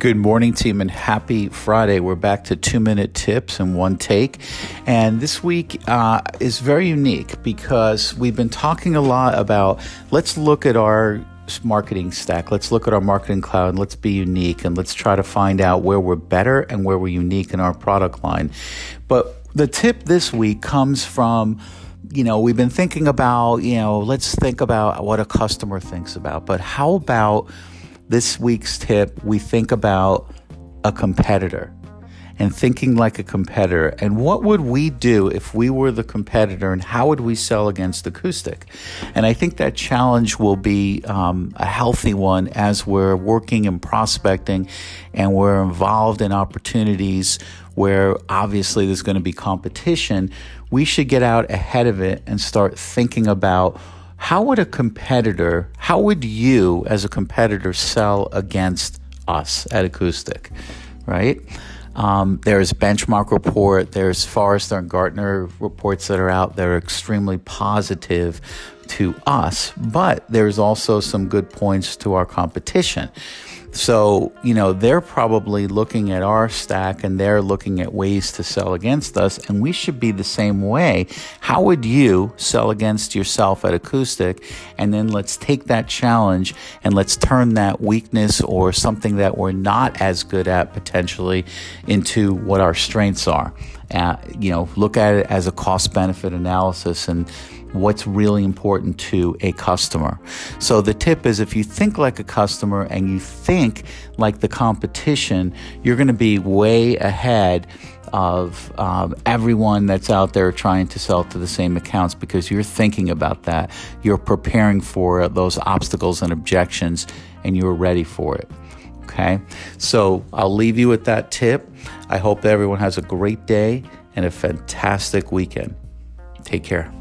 Good morning, team, and happy Friday. We're back to two minute tips and one take. And this week uh, is very unique because we've been talking a lot about let's look at our marketing stack. Let's look at our marketing cloud let's be unique and let's try to find out where we're better and where we're unique in our product line. But the tip this week comes from you know, we've been thinking about, you know, let's think about what a customer thinks about, but how about this week's tip, we think about a competitor and thinking like a competitor. And what would we do if we were the competitor and how would we sell against acoustic? And I think that challenge will be um, a healthy one as we're working and prospecting and we're involved in opportunities where obviously there's going to be competition. We should get out ahead of it and start thinking about how would a competitor, how would you as a competitor sell against us at Acoustic, right? Um, there's benchmark report, there's Forrester and Gartner reports that are out that are extremely positive to us, but there's also some good points to our competition. So, you know, they're probably looking at our stack and they're looking at ways to sell against us, and we should be the same way. How would you sell against yourself at Acoustic? And then let's take that challenge and let's turn that weakness or something that we're not as good at potentially into what our strengths are. Uh, you know, look at it as a cost benefit analysis and what's really important to a customer. So the tip is if you think like a customer and you think like the competition, you're going to be way ahead of um, everyone that's out there trying to sell to the same accounts because you're thinking about that. You're preparing for those obstacles and objections and you're ready for it. Okay, so I'll leave you with that tip. I hope everyone has a great day and a fantastic weekend. Take care.